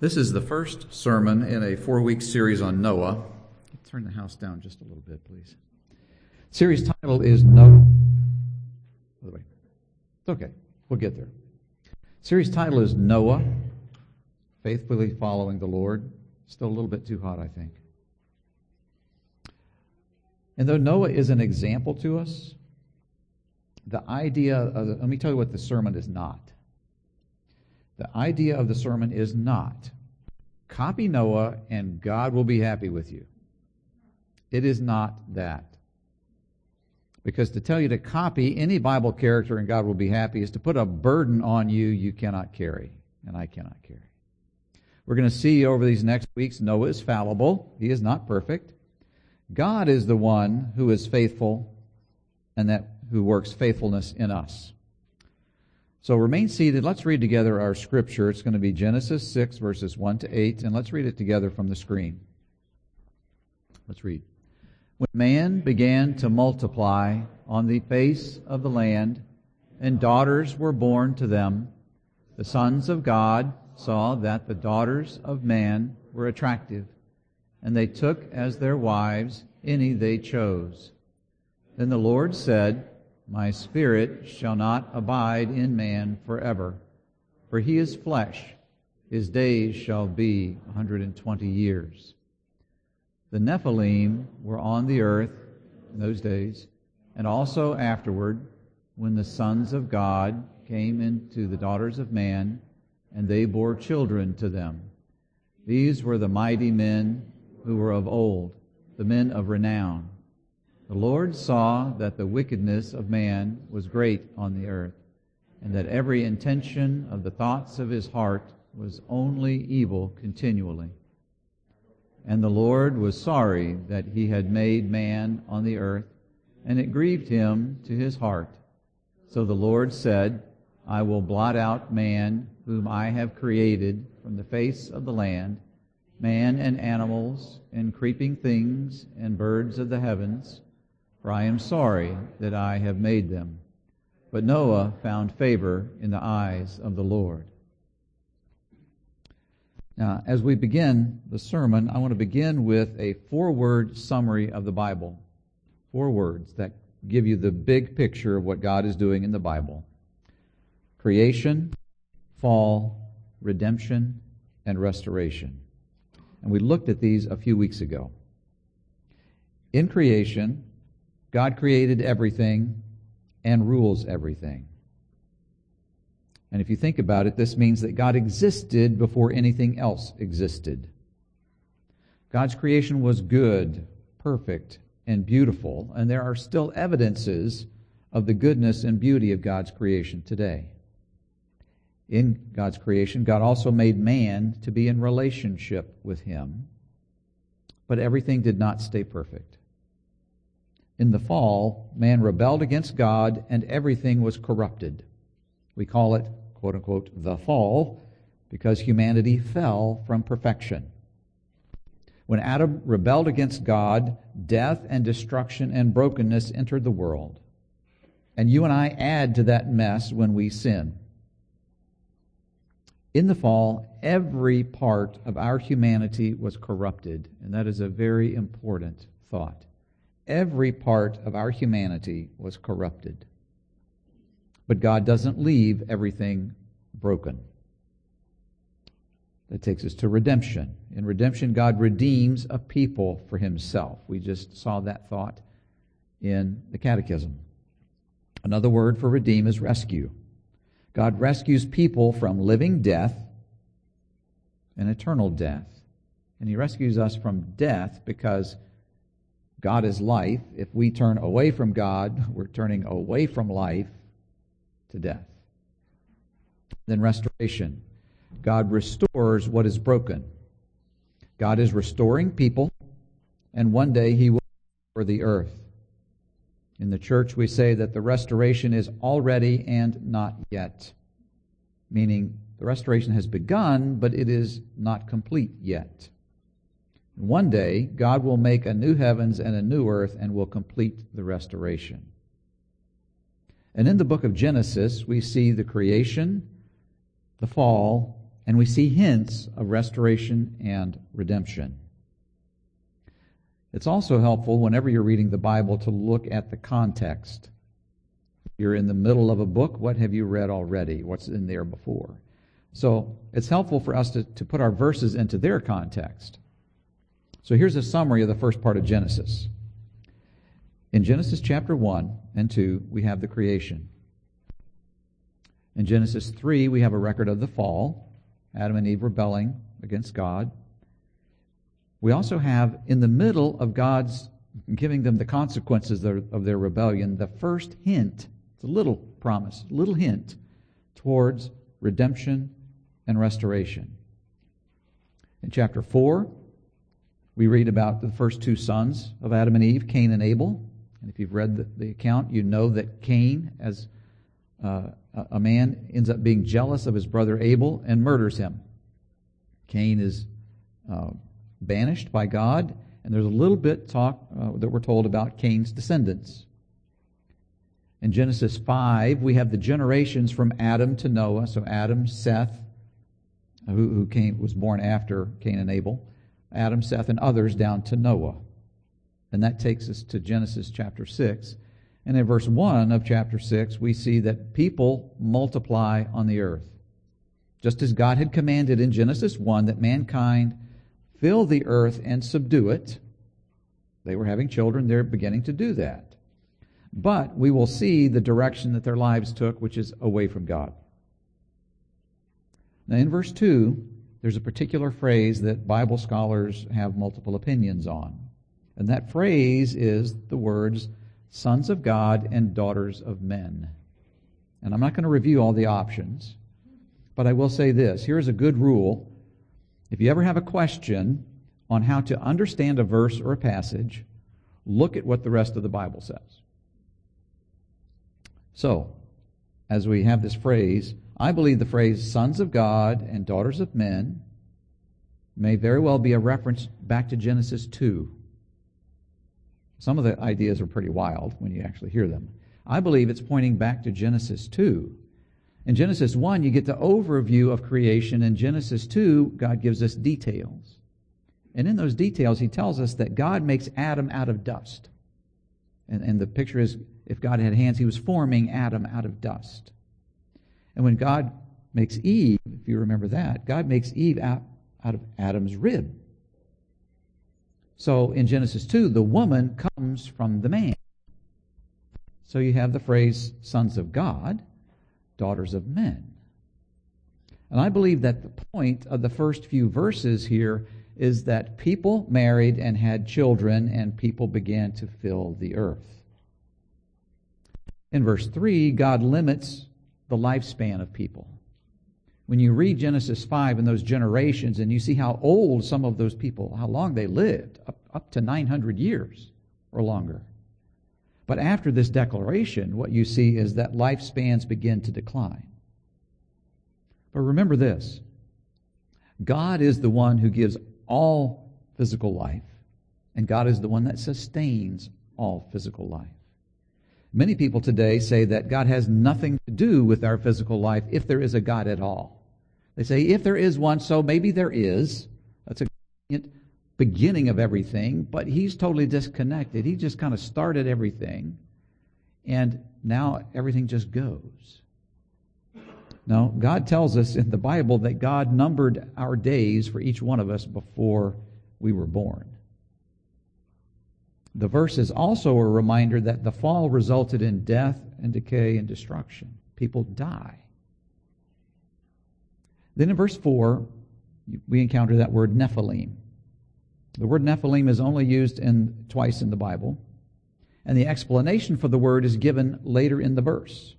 This is the first sermon in a four week series on Noah. Turn the house down just a little bit, please. Series title is Noah. By the way, it's okay. We'll get there. Series title is Noah, faithfully following the Lord. Still a little bit too hot, I think. And though Noah is an example to us, the idea of, let me tell you what the sermon is not. The idea of the sermon is not copy Noah and God will be happy with you. It is not that. Because to tell you to copy any Bible character and God will be happy is to put a burden on you you cannot carry, and I cannot carry. We're going to see over these next weeks Noah is fallible, he is not perfect. God is the one who is faithful and that who works faithfulness in us. So remain seated. Let's read together our scripture. It's going to be Genesis 6, verses 1 to 8, and let's read it together from the screen. Let's read. When man began to multiply on the face of the land, and daughters were born to them, the sons of God saw that the daughters of man were attractive, and they took as their wives any they chose. Then the Lord said, my spirit shall not abide in man forever, for he is flesh. His days shall be a 120 years. The Nephilim were on the earth in those days, and also afterward, when the sons of God came into the daughters of man, and they bore children to them. These were the mighty men who were of old, the men of renown. The Lord saw that the wickedness of man was great on the earth, and that every intention of the thoughts of his heart was only evil continually. And the Lord was sorry that he had made man on the earth, and it grieved him to his heart. So the Lord said, I will blot out man whom I have created from the face of the land, man and animals and creeping things and birds of the heavens for I am sorry that I have made them. But Noah found favor in the eyes of the Lord. Now, as we begin the sermon, I want to begin with a four word summary of the Bible. Four words that give you the big picture of what God is doing in the Bible creation, fall, redemption, and restoration. And we looked at these a few weeks ago. In creation, God created everything and rules everything. And if you think about it, this means that God existed before anything else existed. God's creation was good, perfect, and beautiful, and there are still evidences of the goodness and beauty of God's creation today. In God's creation, God also made man to be in relationship with Him, but everything did not stay perfect. In the fall, man rebelled against God and everything was corrupted. We call it, quote unquote, the fall because humanity fell from perfection. When Adam rebelled against God, death and destruction and brokenness entered the world. And you and I add to that mess when we sin. In the fall, every part of our humanity was corrupted, and that is a very important thought every part of our humanity was corrupted. But God doesn't leave everything broken. That takes us to redemption. In redemption, God redeems a people for himself. We just saw that thought in the Catechism. Another word for redeem is rescue. God rescues people from living death and eternal death. And he rescues us from death because God is life. If we turn away from God, we're turning away from life to death. Then restoration. God restores what is broken. God is restoring people, and one day he will restore the earth. In the church, we say that the restoration is already and not yet, meaning the restoration has begun, but it is not complete yet. One day, God will make a new heavens and a new earth and will complete the restoration. And in the book of Genesis, we see the creation, the fall, and we see hints of restoration and redemption. It's also helpful whenever you're reading the Bible to look at the context. You're in the middle of a book. What have you read already? What's in there before? So it's helpful for us to, to put our verses into their context. So here's a summary of the first part of Genesis. In Genesis chapter 1 and 2, we have the creation. In Genesis 3, we have a record of the fall, Adam and Eve rebelling against God. We also have, in the middle of God's giving them the consequences of their rebellion, the first hint, it's a little promise, a little hint towards redemption and restoration. In chapter 4, we read about the first two sons of Adam and Eve, Cain and Abel. And if you've read the, the account, you know that Cain, as uh, a man, ends up being jealous of his brother Abel and murders him. Cain is uh, banished by God, and there's a little bit talk uh, that we're told about Cain's descendants. In Genesis 5, we have the generations from Adam to Noah. So Adam, Seth, who, who came, was born after Cain and Abel, Adam, Seth, and others down to Noah. And that takes us to Genesis chapter 6. And in verse 1 of chapter 6, we see that people multiply on the earth. Just as God had commanded in Genesis 1 that mankind fill the earth and subdue it, they were having children, they're beginning to do that. But we will see the direction that their lives took, which is away from God. Now, in verse 2, there's a particular phrase that Bible scholars have multiple opinions on. And that phrase is the words sons of God and daughters of men. And I'm not going to review all the options, but I will say this. Here's a good rule. If you ever have a question on how to understand a verse or a passage, look at what the rest of the Bible says. So, as we have this phrase, I believe the phrase sons of God and daughters of men may very well be a reference back to Genesis 2. Some of the ideas are pretty wild when you actually hear them. I believe it's pointing back to Genesis 2. In Genesis 1, you get the overview of creation. In Genesis 2, God gives us details. And in those details, he tells us that God makes Adam out of dust. And, and the picture is if God had hands, he was forming Adam out of dust. And when God makes Eve, if you remember that, God makes Eve out, out of Adam's rib. So in Genesis 2, the woman comes from the man. So you have the phrase sons of God, daughters of men. And I believe that the point of the first few verses here is that people married and had children, and people began to fill the earth. In verse 3, God limits the lifespan of people. When you read Genesis 5 and those generations, and you see how old some of those people, how long they lived, up, up to 900 years or longer. But after this declaration, what you see is that lifespans begin to decline. But remember this God is the one who gives all physical life, and God is the one that sustains all physical life. Many people today say that God has nothing to do with our physical life if there is a God at all. They say, if there is one, so maybe there is. That's a beginning of everything, but he's totally disconnected. He just kind of started everything, and now everything just goes. No, God tells us in the Bible that God numbered our days for each one of us before we were born. The verse is also a reminder that the fall resulted in death and decay and destruction. People die. Then in verse 4, we encounter that word Nephilim. The word Nephilim is only used in, twice in the Bible, and the explanation for the word is given later in the verse.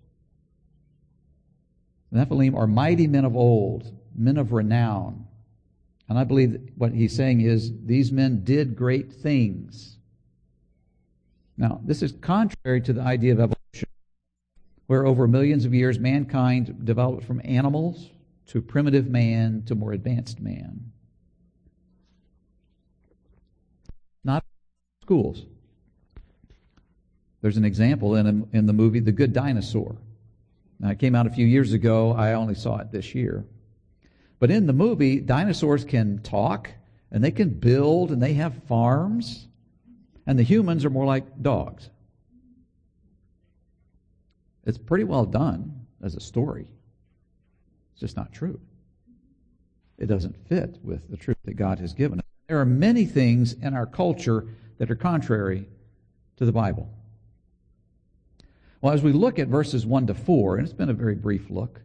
Nephilim are mighty men of old, men of renown. And I believe what he's saying is these men did great things. Now, this is contrary to the idea of evolution, where over millions of years mankind developed from animals to primitive man to more advanced man. Not schools. There's an example in, a, in the movie The Good Dinosaur. Now, it came out a few years ago. I only saw it this year. But in the movie, dinosaurs can talk and they can build and they have farms, and the humans are more like dogs. It's pretty well done as a story. It's just not true. It doesn't fit with the truth that God has given us. There are many things in our culture that are contrary to the Bible. Well, as we look at verses 1 to 4, and it's been a very brief look,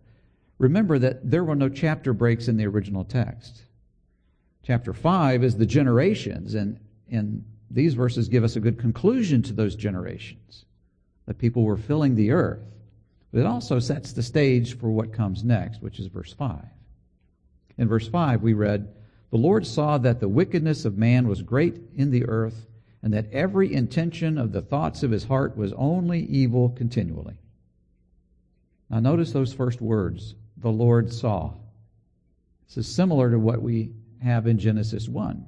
remember that there were no chapter breaks in the original text. Chapter 5 is the generations, and, and these verses give us a good conclusion to those generations that people were filling the earth. But it also sets the stage for what comes next, which is verse 5. In verse 5, we read, The Lord saw that the wickedness of man was great in the earth, and that every intention of the thoughts of his heart was only evil continually. Now, notice those first words the Lord saw. This is similar to what we have in Genesis 1.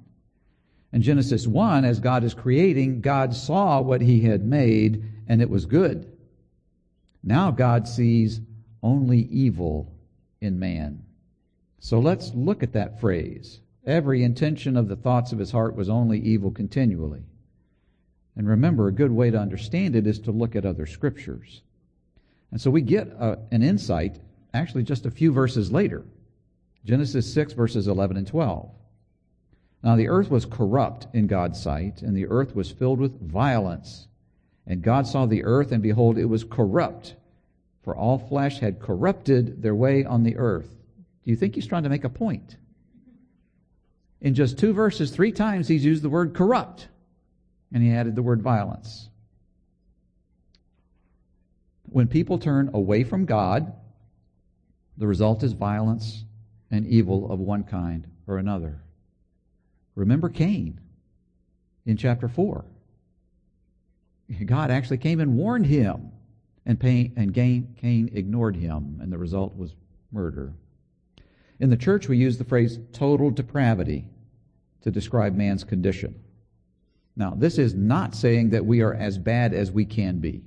In Genesis 1, as God is creating, God saw what he had made, and it was good. Now God sees only evil in man. So let's look at that phrase. Every intention of the thoughts of his heart was only evil continually. And remember, a good way to understand it is to look at other scriptures. And so we get a, an insight actually just a few verses later. Genesis 6, verses 11 and 12. Now the earth was corrupt in God's sight, and the earth was filled with violence. And God saw the earth, and behold, it was corrupt, for all flesh had corrupted their way on the earth. Do you think he's trying to make a point? In just two verses, three times he's used the word corrupt, and he added the word violence. When people turn away from God, the result is violence and evil of one kind or another. Remember Cain in chapter 4. God actually came and warned him, and, Cain, and Cain ignored him, and the result was murder. In the church, we use the phrase total depravity to describe man's condition. Now, this is not saying that we are as bad as we can be.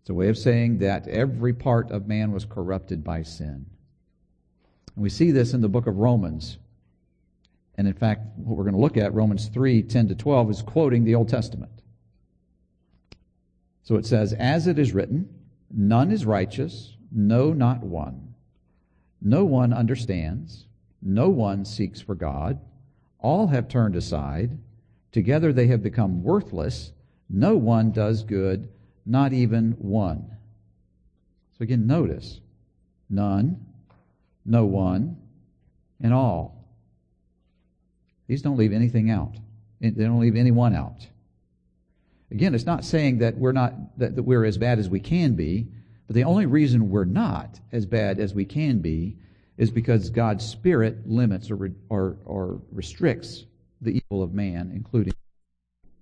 It's a way of saying that every part of man was corrupted by sin. And we see this in the book of Romans. And in fact, what we're going to look at, Romans 3 10 to 12, is quoting the Old Testament. So it says, As it is written, none is righteous, no, not one. No one understands, no one seeks for God. All have turned aside. Together they have become worthless. No one does good, not even one. So again, notice none, no one, and all. These don't leave anything out. They don't leave anyone out. Again, it's not saying that we're not that, that we're as bad as we can be, but the only reason we're not as bad as we can be is because God's Spirit limits or, or, or restricts the evil of man, including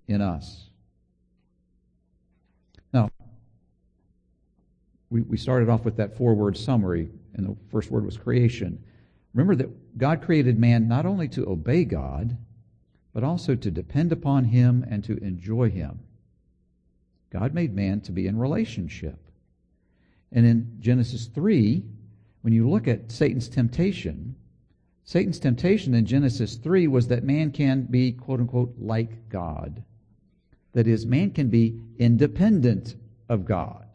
in us. Now, we, we started off with that four word summary, and the first word was creation. Remember that God created man not only to obey God, but also to depend upon Him and to enjoy Him. God made man to be in relationship. And in Genesis 3, when you look at Satan's temptation, Satan's temptation in Genesis 3 was that man can be, quote unquote, like God. That is, man can be independent of God.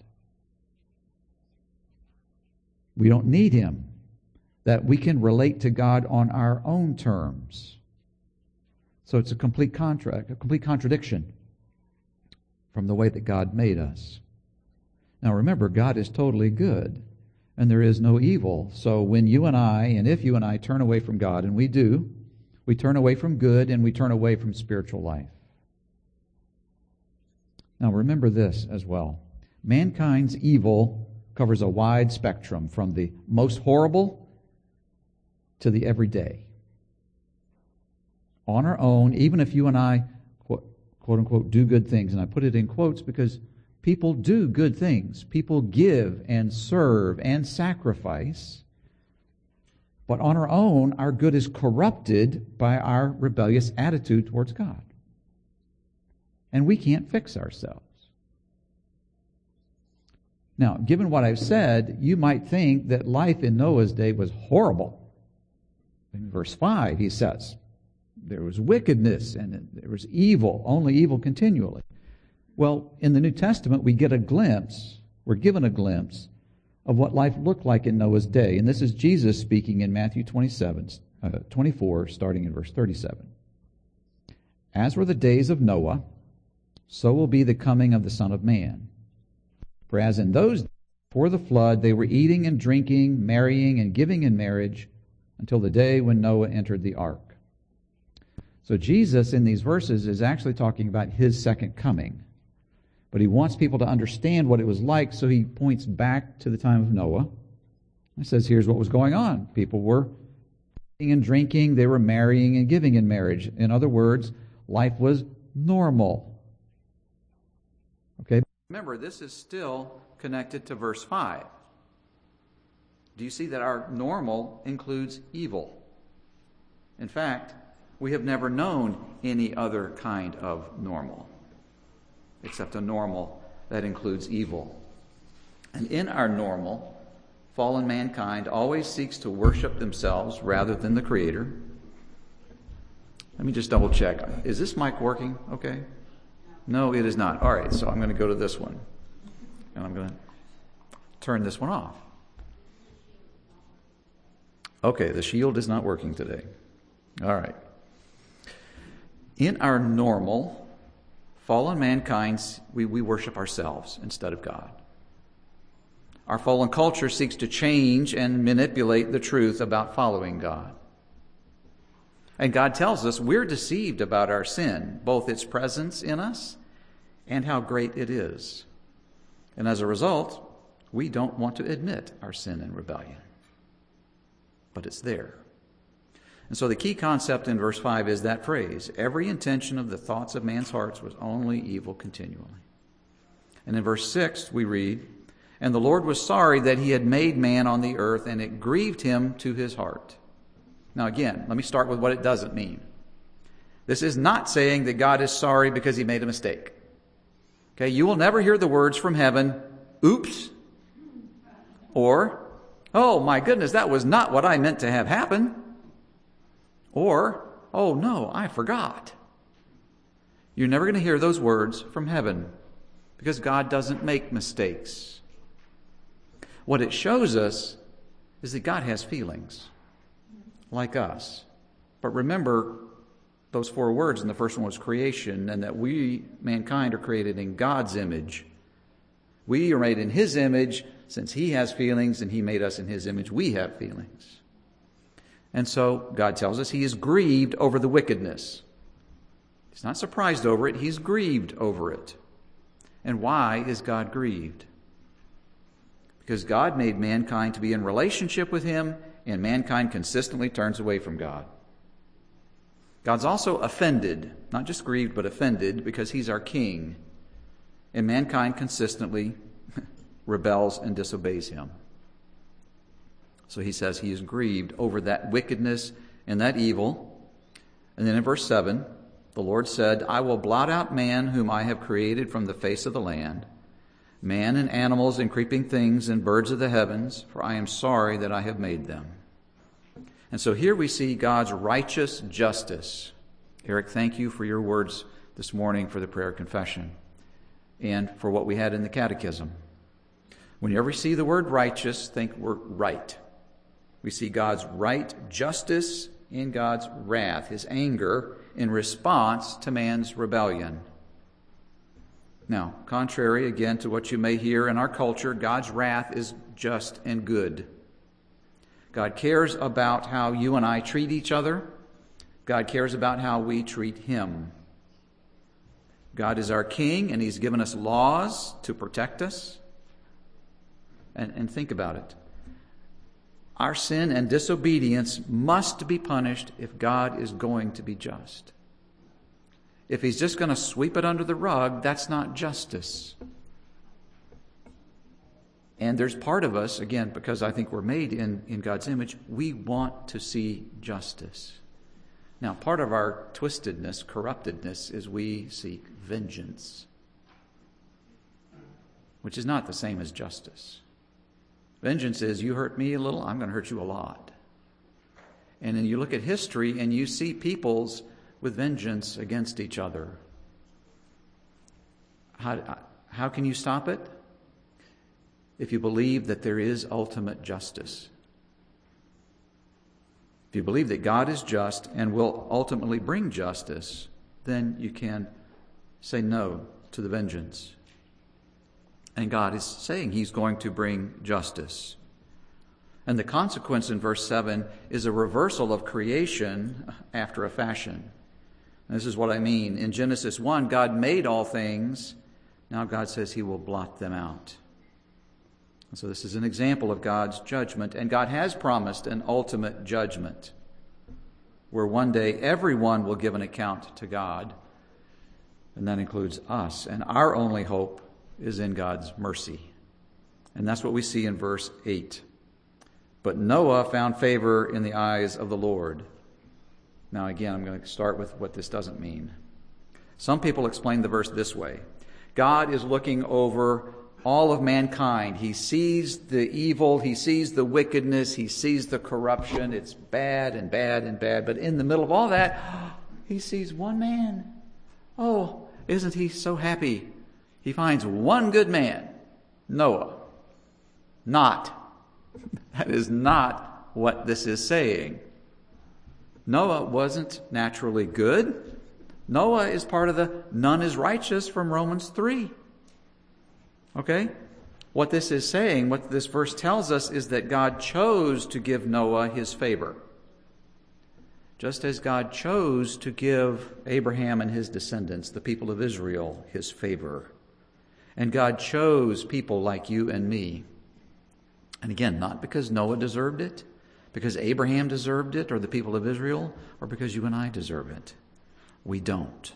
We don't need him. That we can relate to God on our own terms. So it's a complete contract, a complete contradiction from the way that God made us. Now remember, God is totally good and there is no evil. So when you and I, and if you and I turn away from God, and we do, we turn away from good and we turn away from spiritual life. Now remember this as well. Mankind's evil covers a wide spectrum from the most horrible to the everyday. On our own, even if you and I, quote, quote unquote, do good things, and I put it in quotes because people do good things, people give and serve and sacrifice. But on our own, our good is corrupted by our rebellious attitude towards God. And we can't fix ourselves. Now, given what I've said, you might think that life in Noah's day was horrible. Verse 5, he says, there was wickedness and there was evil, only evil continually. Well, in the New Testament, we get a glimpse, we're given a glimpse of what life looked like in Noah's day. And this is Jesus speaking in Matthew 27, uh, 24, starting in verse 37. As were the days of Noah, so will be the coming of the Son of Man. For as in those days before the flood, they were eating and drinking, marrying and giving in marriage until the day when Noah entered the ark. So Jesus in these verses is actually talking about his second coming. But he wants people to understand what it was like, so he points back to the time of Noah. He says, here's what was going on. People were eating and drinking, they were marrying and giving in marriage. In other words, life was normal. Okay? Remember, this is still connected to verse 5. Do you see that our normal includes evil? In fact, we have never known any other kind of normal except a normal that includes evil. And in our normal, fallen mankind always seeks to worship themselves rather than the Creator. Let me just double check. Is this mic working okay? No, it is not. All right, so I'm going to go to this one. And I'm going to turn this one off. Okay, the shield is not working today. All right. In our normal, fallen mankind, we, we worship ourselves instead of God. Our fallen culture seeks to change and manipulate the truth about following God. And God tells us we're deceived about our sin, both its presence in us and how great it is. And as a result, we don't want to admit our sin and rebellion. But it's there. And so the key concept in verse 5 is that phrase every intention of the thoughts of man's hearts was only evil continually. And in verse 6, we read, And the Lord was sorry that he had made man on the earth, and it grieved him to his heart. Now, again, let me start with what it doesn't mean. This is not saying that God is sorry because he made a mistake. Okay, you will never hear the words from heaven, oops, or, oh my goodness, that was not what I meant to have happen. Or, oh no, I forgot. You're never going to hear those words from heaven because God doesn't make mistakes. What it shows us is that God has feelings like us. But remember those four words, and the first one was creation, and that we, mankind, are created in God's image. We are made in His image. Since He has feelings and He made us in His image, we have feelings. And so God tells us he is grieved over the wickedness. He's not surprised over it, he's grieved over it. And why is God grieved? Because God made mankind to be in relationship with him, and mankind consistently turns away from God. God's also offended, not just grieved, but offended, because he's our king, and mankind consistently rebels and disobeys him. So he says he is grieved over that wickedness and that evil. And then in verse 7, the Lord said, I will blot out man whom I have created from the face of the land, man and animals and creeping things and birds of the heavens, for I am sorry that I have made them. And so here we see God's righteous justice. Eric, thank you for your words this morning for the prayer confession and for what we had in the catechism. When you ever see the word righteous, think we're right. We see God's right justice in God's wrath, his anger in response to man's rebellion. Now, contrary again to what you may hear in our culture, God's wrath is just and good. God cares about how you and I treat each other. God cares about how we treat Him. God is our King, and He's given us laws to protect us. And, and think about it. Our sin and disobedience must be punished if God is going to be just. If He's just going to sweep it under the rug, that's not justice. And there's part of us, again, because I think we're made in, in God's image, we want to see justice. Now, part of our twistedness, corruptedness, is we seek vengeance, which is not the same as justice. Vengeance is, you hurt me a little, I'm going to hurt you a lot. And then you look at history and you see peoples with vengeance against each other. How, how can you stop it? If you believe that there is ultimate justice. If you believe that God is just and will ultimately bring justice, then you can say no to the vengeance. And God is saying He's going to bring justice. And the consequence in verse 7 is a reversal of creation after a fashion. And this is what I mean. In Genesis 1, God made all things. Now God says He will blot them out. So, this is an example of God's judgment, and God has promised an ultimate judgment where one day everyone will give an account to God, and that includes us. And our only hope is in God's mercy. And that's what we see in verse 8. But Noah found favor in the eyes of the Lord. Now, again, I'm going to start with what this doesn't mean. Some people explain the verse this way God is looking over all of mankind. He sees the evil, he sees the wickedness, he sees the corruption. It's bad and bad and bad. But in the middle of all that, he sees one man. Oh, isn't he so happy? He finds one good man, Noah. Not. That is not what this is saying. Noah wasn't naturally good. Noah is part of the none is righteous from Romans 3. Okay? What this is saying, what this verse tells us, is that God chose to give Noah his favor. Just as God chose to give Abraham and his descendants, the people of Israel, his favor. And God chose people like you and me. And again, not because Noah deserved it, because Abraham deserved it, or the people of Israel, or because you and I deserve it. We don't.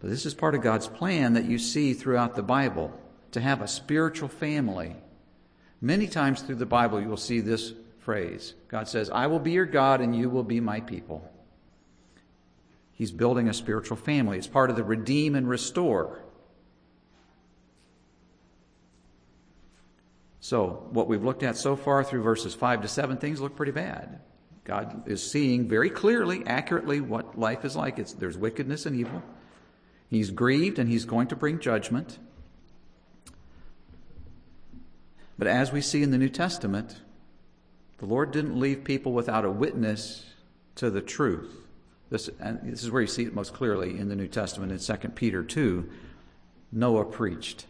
But this is part of God's plan that you see throughout the Bible to have a spiritual family. Many times through the Bible, you will see this phrase God says, I will be your God and you will be my people. He's building a spiritual family. It's part of the redeem and restore. So, what we've looked at so far through verses 5 to 7, things look pretty bad. God is seeing very clearly, accurately, what life is like. It's, there's wickedness and evil. He's grieved and he's going to bring judgment. But as we see in the New Testament, the Lord didn't leave people without a witness to the truth. This, and this is where you see it most clearly in the New Testament in 2 Peter 2. Noah preached.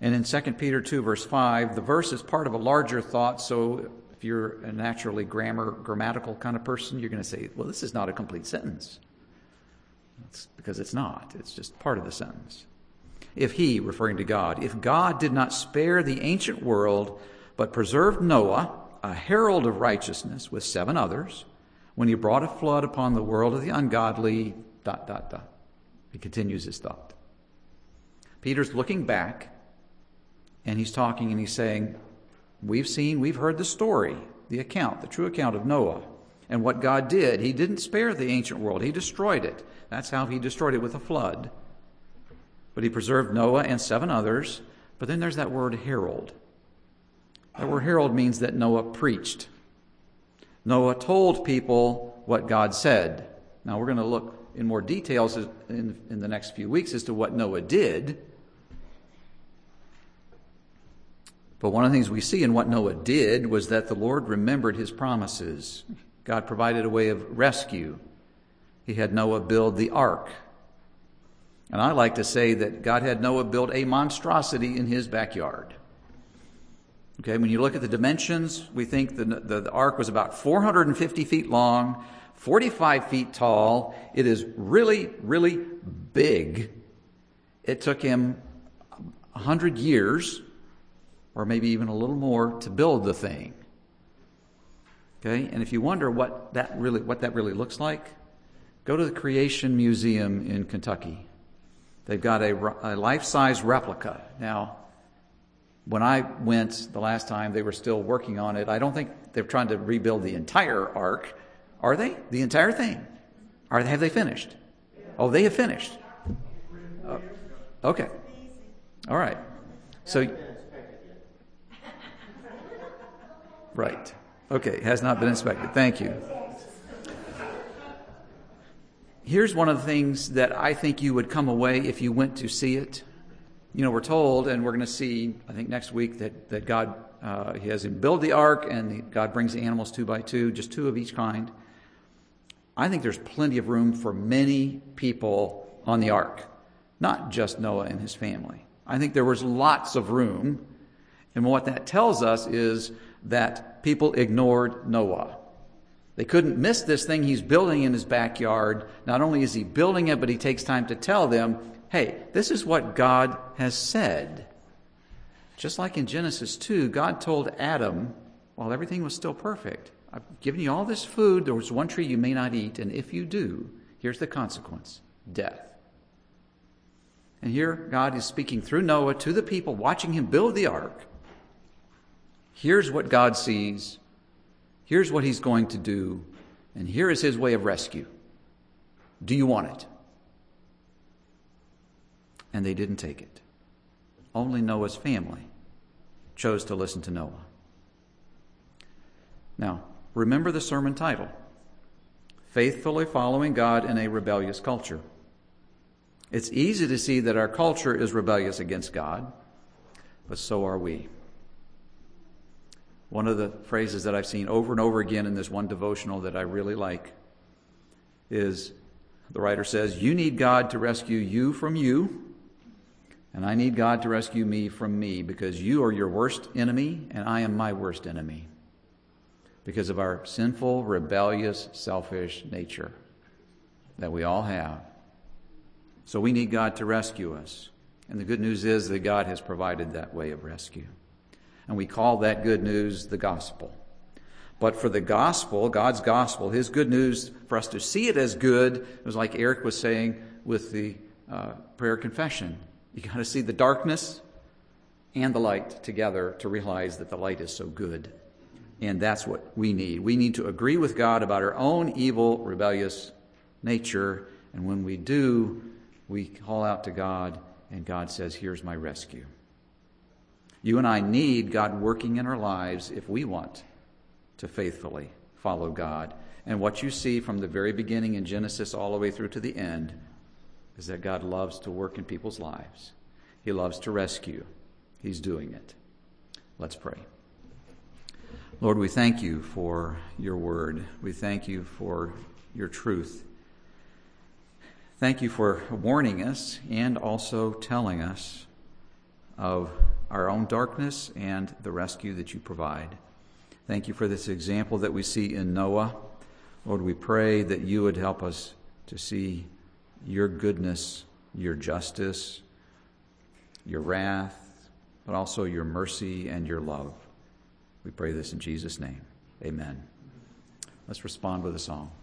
And in 2 Peter 2, verse 5, the verse is part of a larger thought. So if you're a naturally grammar, grammatical kind of person, you're going to say, well, this is not a complete sentence. It's because it's not, it's just part of the sentence. If he, referring to God, if God did not spare the ancient world, but preserved Noah, a herald of righteousness, with seven others, when he brought a flood upon the world of the ungodly, dot, dot, dot. He continues his thought. Peter's looking back, and he's talking and he's saying, We've seen, we've heard the story, the account, the true account of Noah and what God did. He didn't spare the ancient world, He destroyed it. That's how He destroyed it with a flood. But He preserved Noah and seven others. But then there's that word herald. That word herald means that Noah preached. Noah told people what God said. Now we're going to look in more details in, in the next few weeks as to what Noah did. But one of the things we see in what Noah did was that the Lord remembered his promises. God provided a way of rescue. He had Noah build the ark. And I like to say that God had Noah build a monstrosity in his backyard. Okay, when you look at the dimensions, we think the, the, the, ark was about 450 feet long, 45 feet tall. It is really, really big. It took him 100 years, or maybe even a little more, to build the thing. Okay? And if you wonder what that really what that really looks like, go to the Creation Museum in Kentucky. They've got a, a life-size replica. Now, when I went the last time, they were still working on it. I don't think they're trying to rebuild the entire ark, are they? The entire thing? Are they, have they finished? Oh, they have finished. Uh, okay. All right. So, right. Okay, has not been inspected. Thank you. Here's one of the things that I think you would come away if you went to see it. You know, we're told, and we're going to see, I think next week, that, that God uh, He has him build the ark, and God brings the animals two by two, just two of each kind. I think there's plenty of room for many people on the ark, not just Noah and his family. I think there was lots of room. And what that tells us is that people ignored Noah. They couldn't miss this thing he's building in his backyard. Not only is he building it, but he takes time to tell them, hey, this is what God has said. Just like in Genesis 2, God told Adam, while everything was still perfect, I've given you all this food, there was one tree you may not eat, and if you do, here's the consequence death. And here God is speaking through Noah to the people watching him build the ark. Here's what God sees. Here's what he's going to do. And here is his way of rescue. Do you want it? And they didn't take it. Only Noah's family chose to listen to Noah. Now, remember the sermon title Faithfully Following God in a Rebellious Culture. It's easy to see that our culture is rebellious against God, but so are we. One of the phrases that I've seen over and over again in this one devotional that I really like is the writer says, You need God to rescue you from you, and I need God to rescue me from me because you are your worst enemy, and I am my worst enemy because of our sinful, rebellious, selfish nature that we all have. So we need God to rescue us. And the good news is that God has provided that way of rescue. And we call that good news the gospel. But for the gospel, God's gospel, His good news, for us to see it as good, it was like Eric was saying with the uh, prayer confession. You got to see the darkness and the light together to realize that the light is so good. And that's what we need. We need to agree with God about our own evil, rebellious nature. And when we do, we call out to God, and God says, Here's my rescue. You and I need God working in our lives if we want to faithfully follow God. And what you see from the very beginning in Genesis all the way through to the end is that God loves to work in people's lives. He loves to rescue. He's doing it. Let's pray. Lord, we thank you for your word. We thank you for your truth. Thank you for warning us and also telling us of our own darkness and the rescue that you provide. Thank you for this example that we see in Noah. Lord, we pray that you would help us to see your goodness, your justice, your wrath, but also your mercy and your love. We pray this in Jesus' name. Amen. Let's respond with a song.